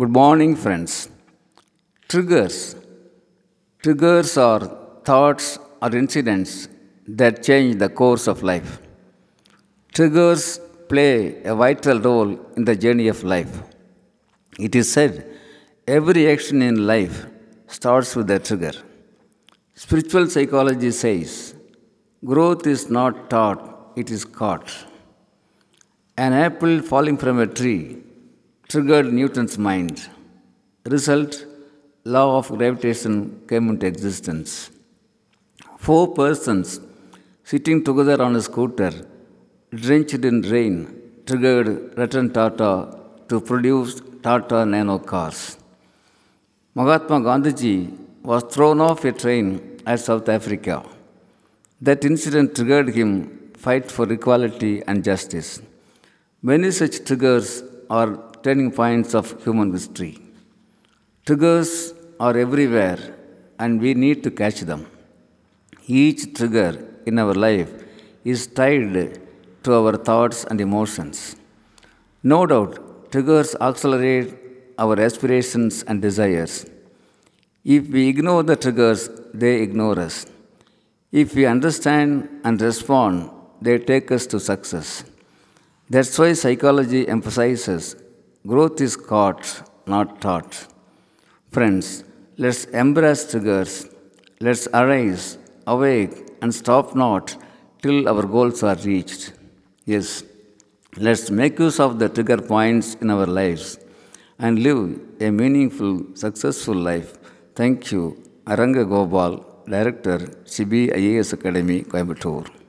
Good morning, friends. Triggers. Triggers are thoughts or incidents that change the course of life. Triggers play a vital role in the journey of life. It is said every action in life starts with a trigger. Spiritual psychology says growth is not taught, it is caught. An apple falling from a tree triggered Newton's mind. Result law of gravitation came into existence. Four persons sitting together on a scooter, drenched in rain, triggered Ratan Tata to produce Tata Nano cars. Mahatma Gandhiji was thrown off a train at South Africa. That incident triggered him fight for equality and justice. Many such triggers are turning points of human history. Triggers are everywhere and we need to catch them. Each trigger in our life is tied to our thoughts and emotions. No doubt, triggers accelerate our aspirations and desires. If we ignore the triggers, they ignore us. If we understand and respond, they take us to success. That's why psychology emphasizes growth is caught, not taught. Friends, let's embrace triggers. Let's arise, awake, and stop not till our goals are reached. Yes, let's make use of the trigger points in our lives and live a meaningful, successful life. Thank you, Aranga Gopal, Director, CBIAS Academy, Coimbatore.